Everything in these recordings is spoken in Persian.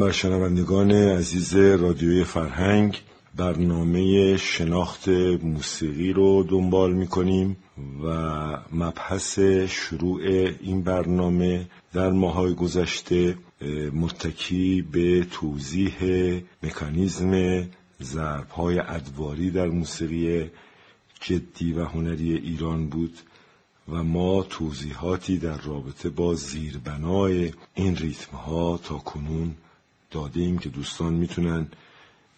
بر شنوندگان عزیز رادیوی فرهنگ برنامه شناخت موسیقی رو دنبال می کنیم و مبحث شروع این برنامه در ماهای گذشته متکی به توضیح مکانیزم ضربهای ادواری در موسیقی جدی و هنری ایران بود و ما توضیحاتی در رابطه با زیربنای این ریتم ها تا کنون دادیم که دوستان می‌تونن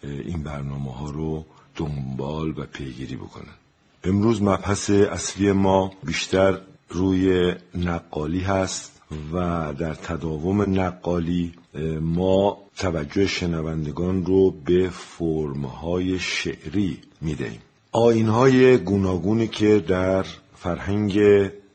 این برنامه ها رو دنبال و پیگیری بکنن. امروز مبحث اصلی ما بیشتر روی نقالی هست و در تداوم نقالی ما توجه شنوندگان رو به فرمهای شعری می‌دهیم. آینهای گوناگونی که در فرهنگ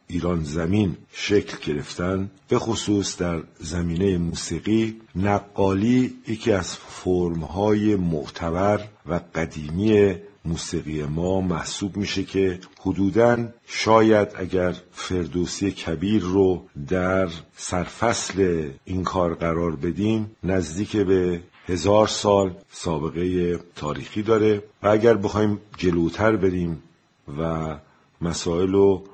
ایران زمین شکل گرفتن به خصوص در زمینه موسیقی نقالی یکی از فرمهای معتبر و قدیمی موسیقی ما محسوب میشه که حدوداً شاید اگر فردوسی کبیر رو در سرفصل این کار قرار بدیم نزدیک به هزار سال سابقه تاریخی داره و اگر بخوایم جلوتر بریم و مسائل رو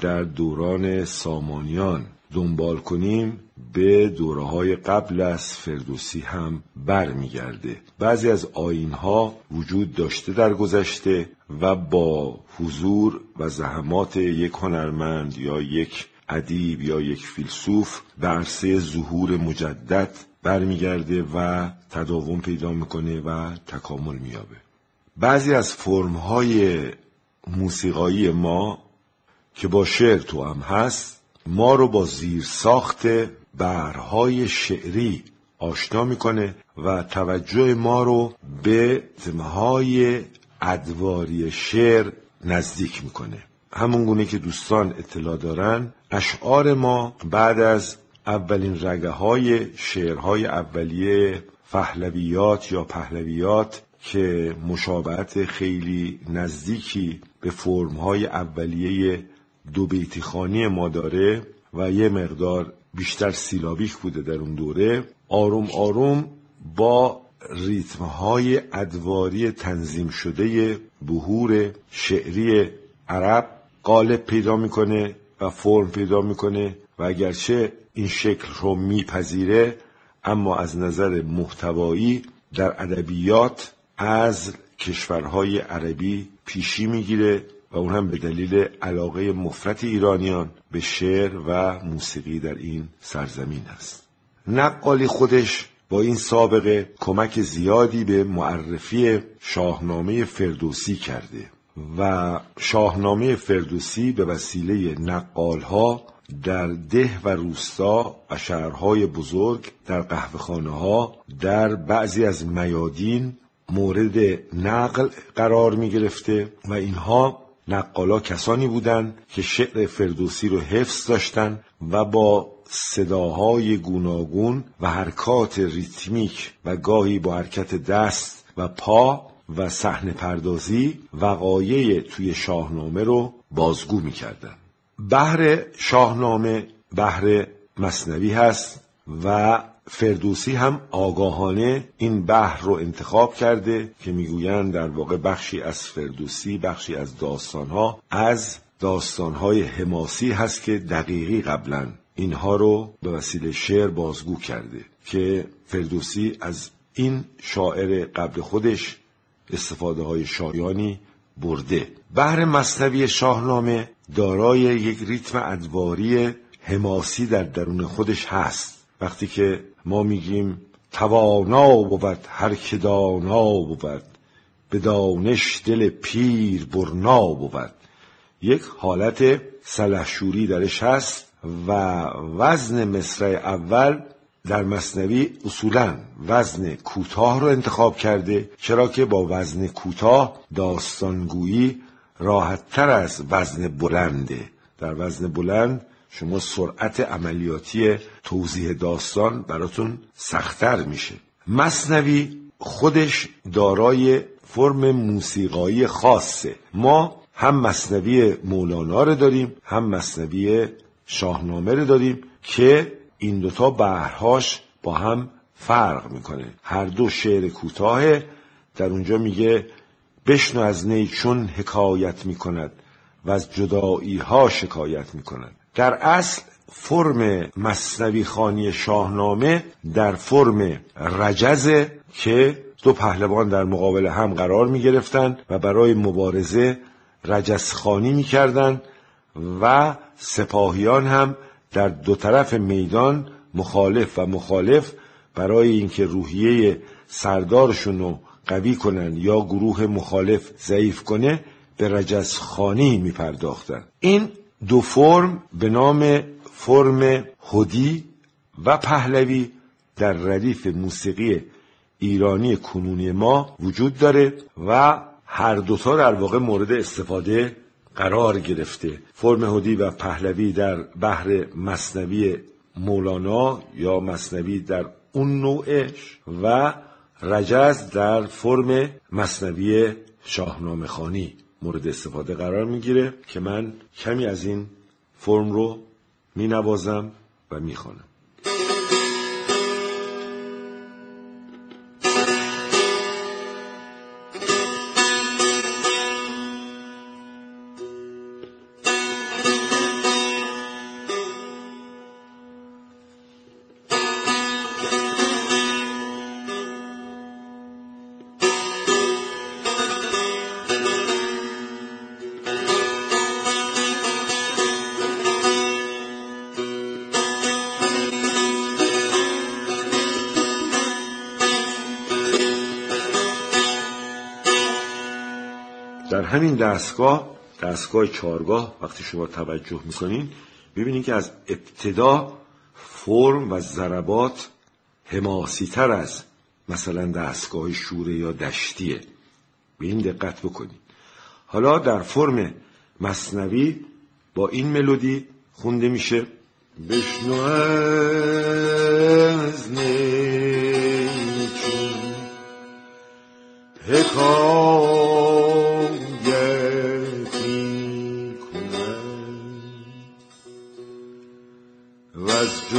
در دوران سامانیان. دنبال کنیم به دوره های قبل از فردوسی هم برمیگرده. بعضی از آینها وجود داشته در گذشته و با حضور و زحمات یک هنرمند یا یک ادیب یا یک فیلسوف به عرصه ظهور مجدد برمیگرده و تداوم پیدا می‌کنه و تکامل مییابه. بعضی از فرمهای موسیقایی ما که با شعر تو هم هست ما رو با زیر ساخت برهای شعری آشنا می‌کنه و توجه ما رو به تمهای ادواری شعر نزدیک می‌کنه. همون گونه که دوستان اطلاع دارن اشعار ما بعد از اولین رگه های شعرهای اولیه فهلویات یا پهلویات که مشابهت خیلی نزدیکی به فرمهای اولیه دو بیتی خانی ما داره و یه مقدار بیشتر سیلابیک بوده در اون دوره. آروم آروم با ریتمهای ادواری تنظیم شده بهور شعری عرب قالب پیدا می‌کنه و فرم پیدا می‌کنه و اگرچه این شکل رو میپذیره اما از نظر محتوایی در ادبیات از کشورهای عربی پیشی می‌گیره. اون هم به دلیل علاقه مفرت ایرانیان به شعر و موسیقی در این سرزمین است. نقالی خودش با این سابقه کمک زیادی به معرفی شاهنامه فردوسی کرده و شاهنامه فردوسی به وسیله نقالها در ده و روستا و شهرهای بزرگ در قهوهخانه ها در بعضی از میادین مورد نقل قرار می گرفته و اینها نقالا کسانی بودند که شعر فردوسی رو حفظ داشتن و با صداهای گوناگون و حرکات ریتمیک و گاهی با حرکت دست و پا و صحنه پردازی وقایع توی شاهنامه رو بازگو می‌کردن بحر شاهنامه بحر مصنوی هست. و فردوسی هم آگاهانه این بحر رو انتخاب کرده که می‌گویند در واقع بخشی از فردوسی بخشی از داستانها از داستانهای حماسی هست که دقیقی قبلا اینها رو به وسیله شعر بازگو کرده که فردوسی از این شاعر قبل خودش استفاده های شایانی برده. بحر مصنوی شاهنامه دارای یک ریتم ادواری حماسی در درون خودش هست. وقتی که ما میگیم توانا بود هر که دانا بود به دانش دل پیر برنا بود. یک حالت سلحشوری درش هست و وزن مصرع اول در مصنوی اصولا وزن کوتاه رو انتخاب کرده چرا که با وزن کوتاه داستانگویی راحتتر از وزن بلنده. در وزن بلند شما سرعت عملیاتی توضیح داستان براتون سختتر میشه. مصنوی خودش دارای فرم موسیقایی خاصه. ما هم مصنوی مولانا رو داریم هم مصنوی شاهنامه رو داریم که این دوتا بهرهاش با هم فرق می‌کنه. هر دو شعر کوتاه در اونجا میگه بشنو از نی چون حکایت می‌کند و از جدایی ها شکایت می‌کند. در اصل فرم مصنوی خانی شاهنامه در فرم رجزه که دو پهلوان در مقابل هم قرار می گرفتن و برای مبارزه رجزخانی می کردن و سپاهیان هم در دو طرف میدان مخالف و مخالف برای اینکه روحیه سردارشون رو قوی کنن یا گروه مخالف ضعیف کنه به رجزخانی می پرداختن. این دو فرم به نام فرم هدی و پهلوی در ردیف موسیقی ایرانی کنونی ما وجود داره و هر دوتا در واقع مورد استفاده قرار گرفته. فرم هدی و پهلوی در بحر مصنوی مولانا یا مصنوی در اون نوعش و رجز در فرم مصنوی شاهنامه خانی. مورد استفاده قرار می‌گیره که من کمی از این فرم رو می نوازم و می همین دستگاه دستگاه چارگاه وقتی شما توجه می‌کنین ببینید که از ابتدا فرم و ضربات حماسی تر از مثلا دستگاه شوره یا دشتیه. به این دقت بکنید حالا در فرم مصنوی با این ملودی خونده میشه. بشنو از نیچون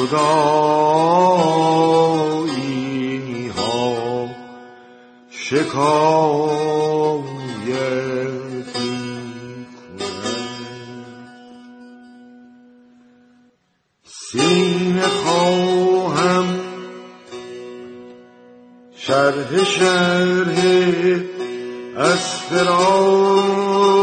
جدایی ها شکایتی سینه خواهم شرح شرح از تا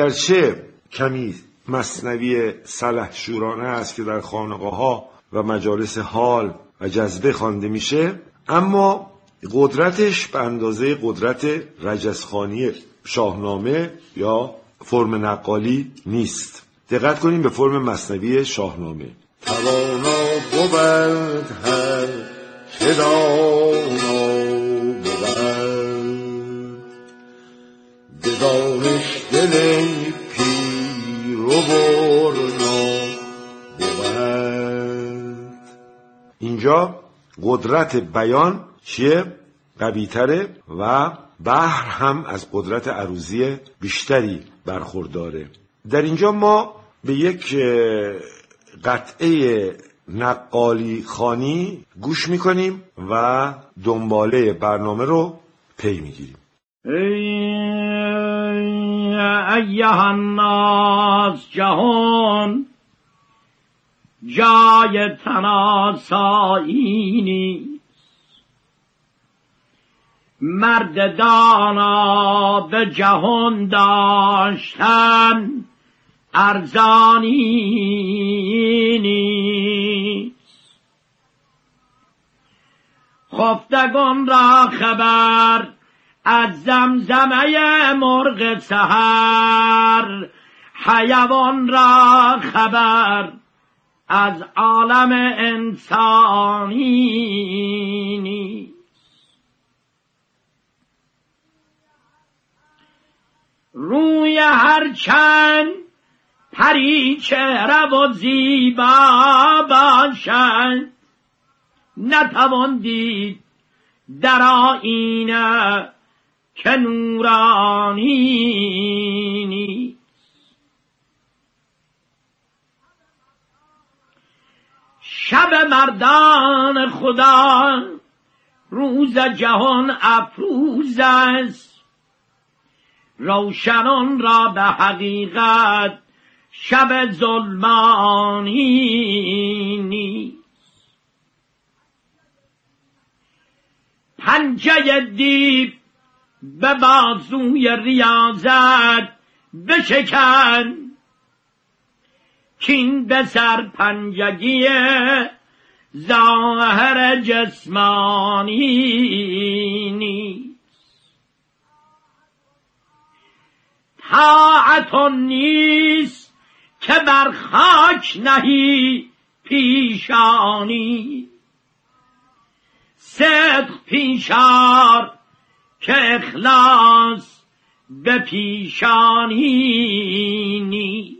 اگرچه کمی مصنوی سلح شورانه است که در خانقاه ها و مجالس حال و جذبه خوانده میشه اما قدرتش به اندازه قدرت رجزخانی شاهنامه یا فرم نقالی نیست. دقت کنیم به فرم مصنوی شاهنامه. توانا بود هر قدرت بیان چیه قویتره و بحر هم از قدرت عروضی بیشتری برخورداره در اینجا ما به یک قطعه نقالی خانی گوش می‌کنیم و دنباله برنامه رو پی می‌گیریم ایها الناس جهان جای تناسایی نیست مرد دانا به جهان داشتن ارزانی نیست خفتگان را خبر از زمزمه مرغ سهر حیوان را خبر از عالم انسانی روی هر چند پری چهره و زیبا باشد. نتوان دید در آینه که نورانی مردان خدا روز جهان افروز است. روشنان را به حقیقت شب ظلمانی نیست. پنجه دیب به بازوی ریاضت بشکن. کین به سر پنجگی ظاهر جسمانی نیست. طاعت نیست که بر خاک نهی پیشانی. صدق پیشار که اخلاص به پیشانی نیست.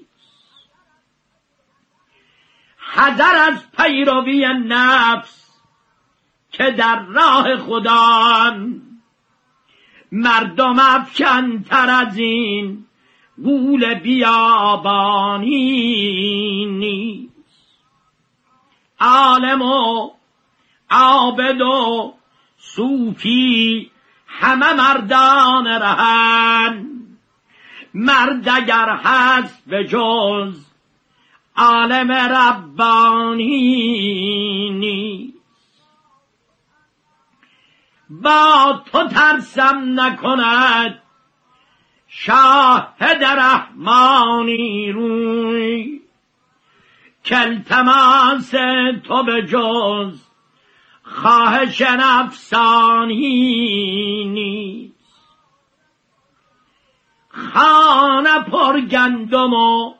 حذر از پیروی نفس که در راه خدا مردم افکن تر از این گول بیابانی نیست. عالم و عابد و صوفی همه مردان رهن. مرد اگر هست به جز عالم ربانی نیست. با تو ترسم نکند شاهد رحمانی روی. کلتماس تو به جز خواهش نفسانی نیست. خانه پر گندم و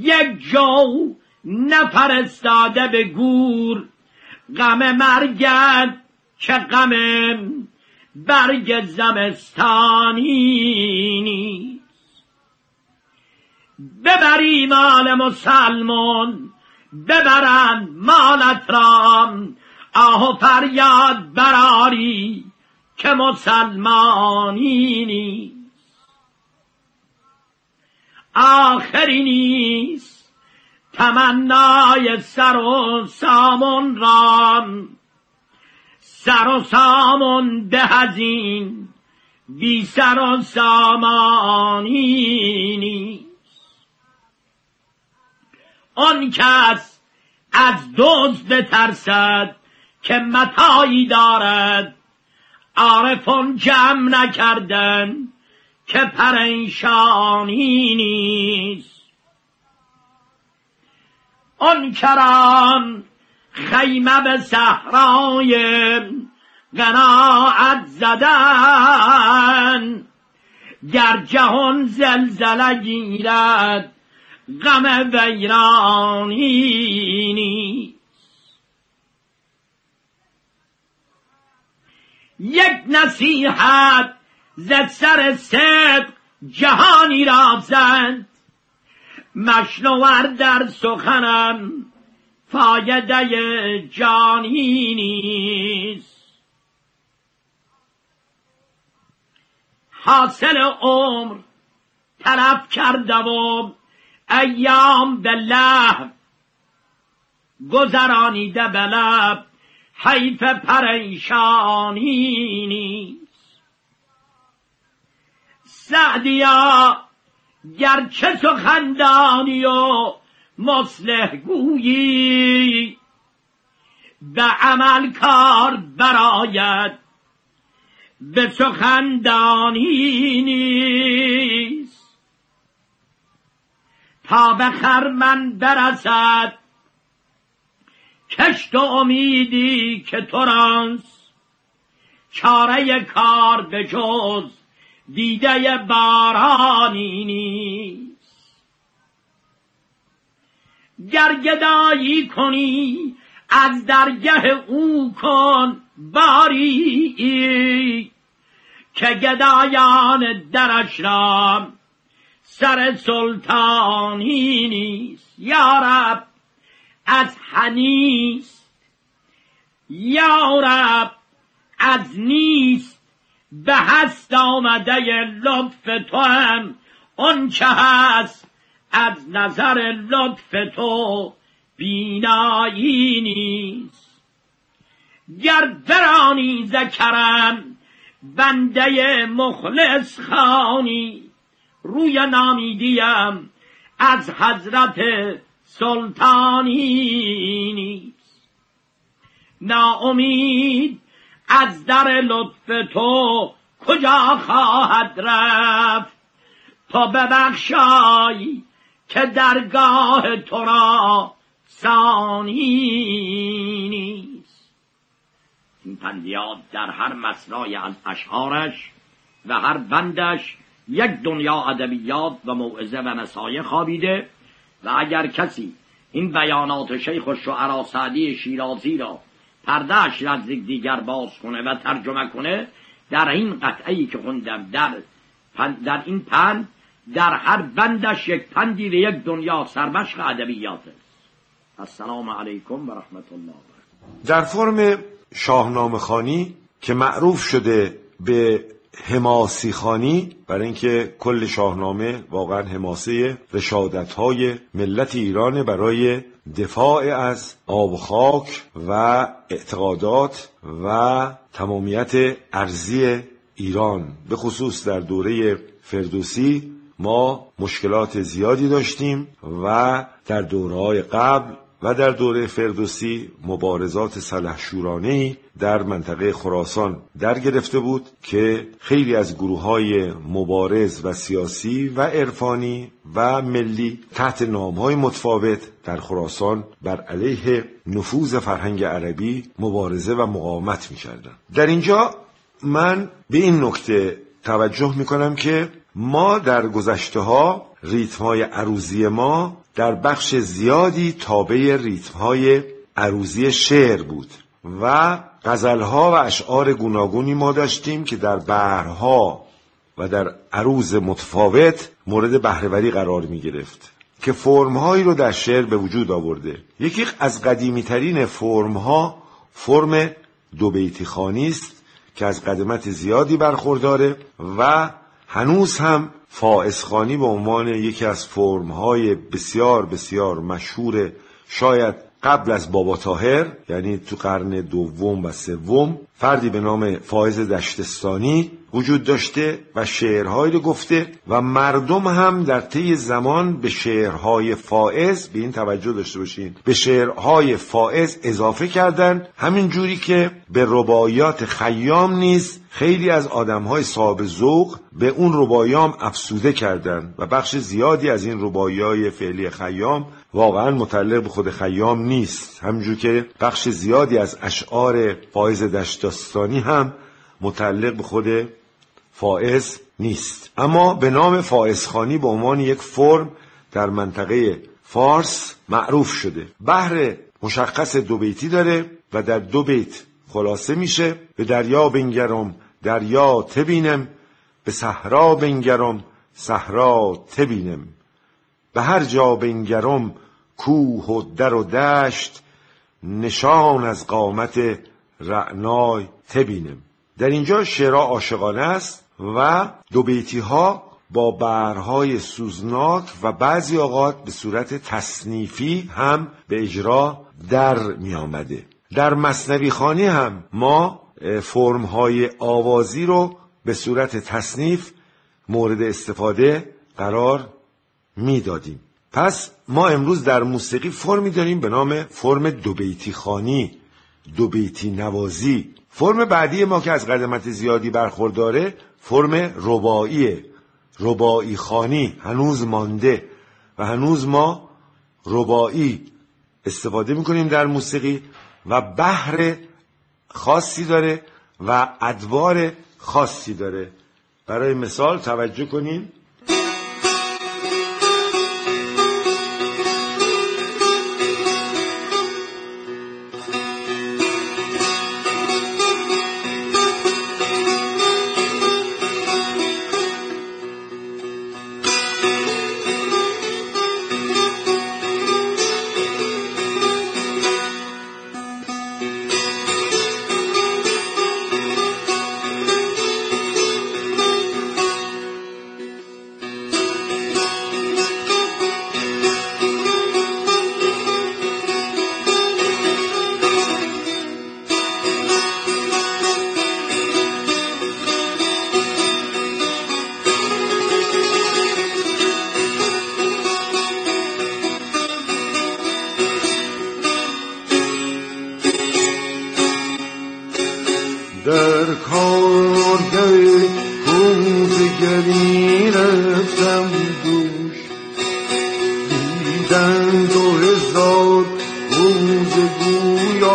یک جو نفرستاده به گور. غم مرگت که غم؟ برگ زمستانی نیست. ببری مال مسلمان ببرند مالت رام آه و فریاد براری که مسلمانی نیست. آخری نیست. تمنای سر و سامون رام سر و سامون دهزین بی سر و سامانی نیست. آن کس از دوز بترسد که متایی دارد. عارفون جمع نکردن. که پریشانی نیست. آن کران خیمه به صحرای قناعت زدن گر جهان زلزله گیرد غم ویرانی نیست. یک نصیحت ز سر صدق جهانی را زند مشنور در سخنم فایده جانی نیست. حاصل عمر طرف کرده و ایام به لحو گذرانیده به لب حیف پریشانی نیست. سعدیا گرچه سخندانی و مصلح گویی. به عمل کار براید به سخندانی نیست. تا به خرمن برسد کشت و امیدی که تو رانس چاره کار به جز دیده بارانی نیست. گرگدایی کنی از درگه او کن باری. که گدایان درش را سر سلطانی نیست. یارب از هنیست یارب از نیست. به هست آمده لطف تو هم اون چه هست از نظر لطف تو بینایی نیست. گر برانی زکرم بنده مخلص خانی روی نامیدیم از حضرت سلطانی نیست. ناامید از در لطف تو کجا خواهد رفت؟ تا ببخشای که درگاه تو را ثانی نیست. این پندیات در هر مصرای از اشعارش و هر بندش یک دنیا ادبیات و موعظه و نصایح خوابیده و اگر کسی این بیانات شیخ و شعرا سعدی شیرازی را پردهش نزدیک دیگر باز کنه و ترجمه کنه در این قطعی که خوندم در, در این پند در هر بندش یک پندی و یک دنیا سرمشق ادبیات است. السلام علیکم و رحمت الله. در فرم شاهنامه خانی که معروف شده به حماسی خانی برای اینکه کل شاهنامه واقعا حماسه رشادت های ملت ایران برای دفاع از آب و خاک و اعتقادات و تمامیت ارزی ایران. به خصوص در دوره فردوسی ما مشکلات زیادی داشتیم و در دوره قبل و در دوره فردوسی مبارزات سلحشورانه در منطقه خراسان در گرفته بود که خیلی از گروه های مبارز و سیاسی و عرفانی و ملی تحت نام های متفاوت در خراسان بر علیه نفوذ فرهنگ عربی مبارزه و مقاومت می کردن. در اینجا من به این نکته توجه می کنم که ما در گذشته ها ریتم های عروزی ما در بخش زیادی تابع ریتم های عروزی شعر بود و غزلها و اشعار گوناگونی ما داشتیم که در بهرها و در عروض متفاوت مورد بهرهوری قرار می گرفت که فرمهایی رو در شعر به وجود آورده. یکی از قدیمی ترین فرمها فرم دو بیتی خانی است که از قدمت زیادی برخورداره و هنوز هم فائزخانی به عنوان یکی از فرمهای بسیار بسیار مشهور شاید قبل از بابا تاهر یعنی تو قرن دوم و سوم فردی به نام فائز دشتستانی وجود داشته و شعرهایی رو گفته و مردم هم در طی زمان به شعرهای فائز به این توجه داشته باشین به شعرهای فائز اضافه کردن. همین جوری که به رباعیات خیام نیز خیلی از آدمهای صاحب ذوق به اون ربایام افسوده کردند و بخش زیادی از این ربایی فعلی خیام واقعا متعلق به خود خیام نیست. همجور که بخش زیادی از اشعار فائز دشتستانی هم متعلق به خود فائز نیست. اما به نام فائزخانی به عنوان یک فرم در منطقه فارس معروف شده. بحر مشخص دو بیتی داره و در دو بیت خلاصه میشه. به دریا بنگرم دریا تبینم به صحرا بنگرم صحرا تبینم. به هر جا بنگرم کوه و در و دشت نشان از قامت رعنای تبینم. در اینجا شعرها عاشقانه است و دو بیتی ها با برهای سوزناک و بعضی اوقات به صورت تصنیفی هم به اجرا در می آمده در مصنوی خانی هم ما فرم های آوازی رو به صورت تصنیف مورد استفاده قرار می‌دادیم. پس ما امروز در موسیقی فرمی داریم به نام فرم دو بیتی خانی دو بیتی نوازی. فرم بعدی ما که از قدمت زیادی برخورداره فرم رباییه ربایی خانی هنوز مانده و هنوز ما ربایی استفاده می‌کنیم در موسیقی و بحر خاصی داره و ادوار خاصی داره. برای مثال توجه کنیم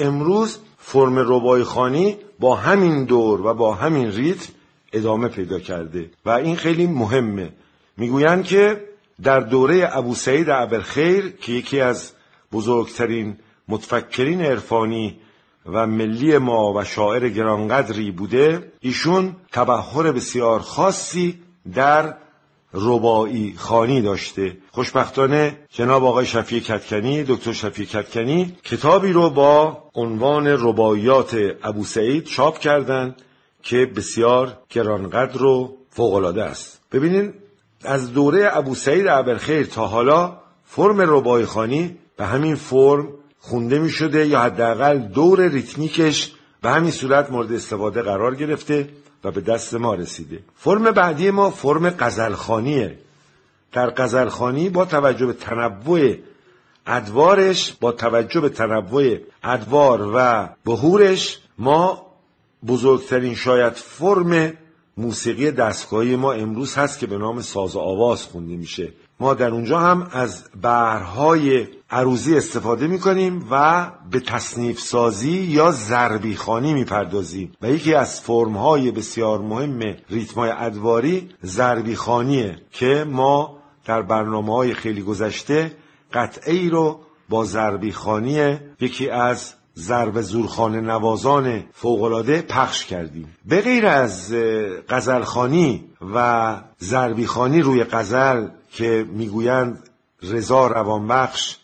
امروز فرم ربای خانی با همین دور و با همین ریتم ادامه پیدا کرده و این خیلی مهمه. می‌گویند که در دوره ابو سعید عبرخیر که یکی از بزرگترین متفکرین عرفانی و ملی ما و شاعر گرانقدری بوده ایشون تبهر بسیار خاصی در ربایی خانی داشته. خوشبختانه جناب آقای شفیع کتکنی دکتر شفیع کتکنی کتابی رو با عنوان رباعیات ابو سعید چاپ کردند که بسیار گرانقدر و فوقالعاده است. ببینین از دوره ابو سعید عبرخیر تا حالا فرم ربایی خانی به همین فرم خونده می شده یا حداقل دور ریتمیکش به همین صورت مورد استفاده قرار گرفته. و به دست ما رسیده. فرم بعدی ما فرم قزلخانیه. در قزلخانی با توجه به تنوع ادوارش با توجه به تنوع ادوار و بهورش ما بزرگترین شاید فرم موسیقی دستگاهی ما امروز هست که به نام ساز آواز خونده میشه. ما در اونجا هم از بهرهای عروزی استفاده می‌کنیم و به تصنیف سازی یا زربی خانی می‌پردازیم. و یکی از فرمهای بسیار مهم ریتمای ادواری زربی خانیه که ما در برنامه های خیلی گذشته قطعه رو با زربی خانی یکی از ضرب زورخان نوازان فوقالعاده پخش کردیم. به غیر از غزلخانی و زربیخانی روی غزل که می‌گویند رضا روانبخش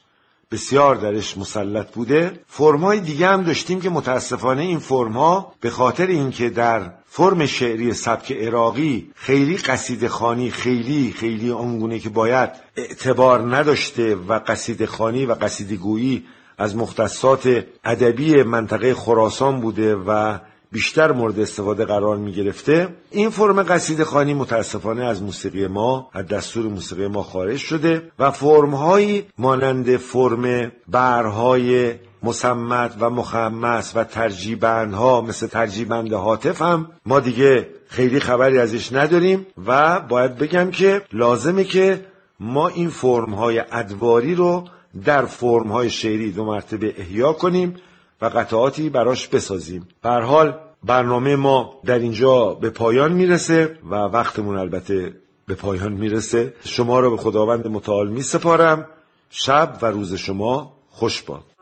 بسیار درش مسلط بوده فرمای دیگه هم داشتیم که متاسفانه این فرمها به خاطر اینکه در فرم شعری سبک عراقی خیلی قصید خانی خیلی خیلی آنگونه که باید اعتبار نداشته و قصید خانی و قصید گویی از مختصات ادبی منطقه خراسان بوده و بیشتر مورد استفاده قرار می گرفته این فرم قصید خانی متاسفانه از موسیقی ما از دستور موسیقی ما خارج شده و فرمهایی مانند فرم برهای مسمت و مخمس و ترجیبندها مثل ترجیبند حاطف هم ما دیگه خیلی خبری ازش نداریم و باید بگم که لازمه که ما این فرمهای ادواری رو در فرمهای شعری دو مرتبه احیا کنیم و قطعاتی براش بسازیم. به حال برنامه ما در اینجا به پایان می‌رسه و وقتمون البته به پایان می‌رسه. شما را به خداوند متعال می سپارم شب و روز شما خوش باد.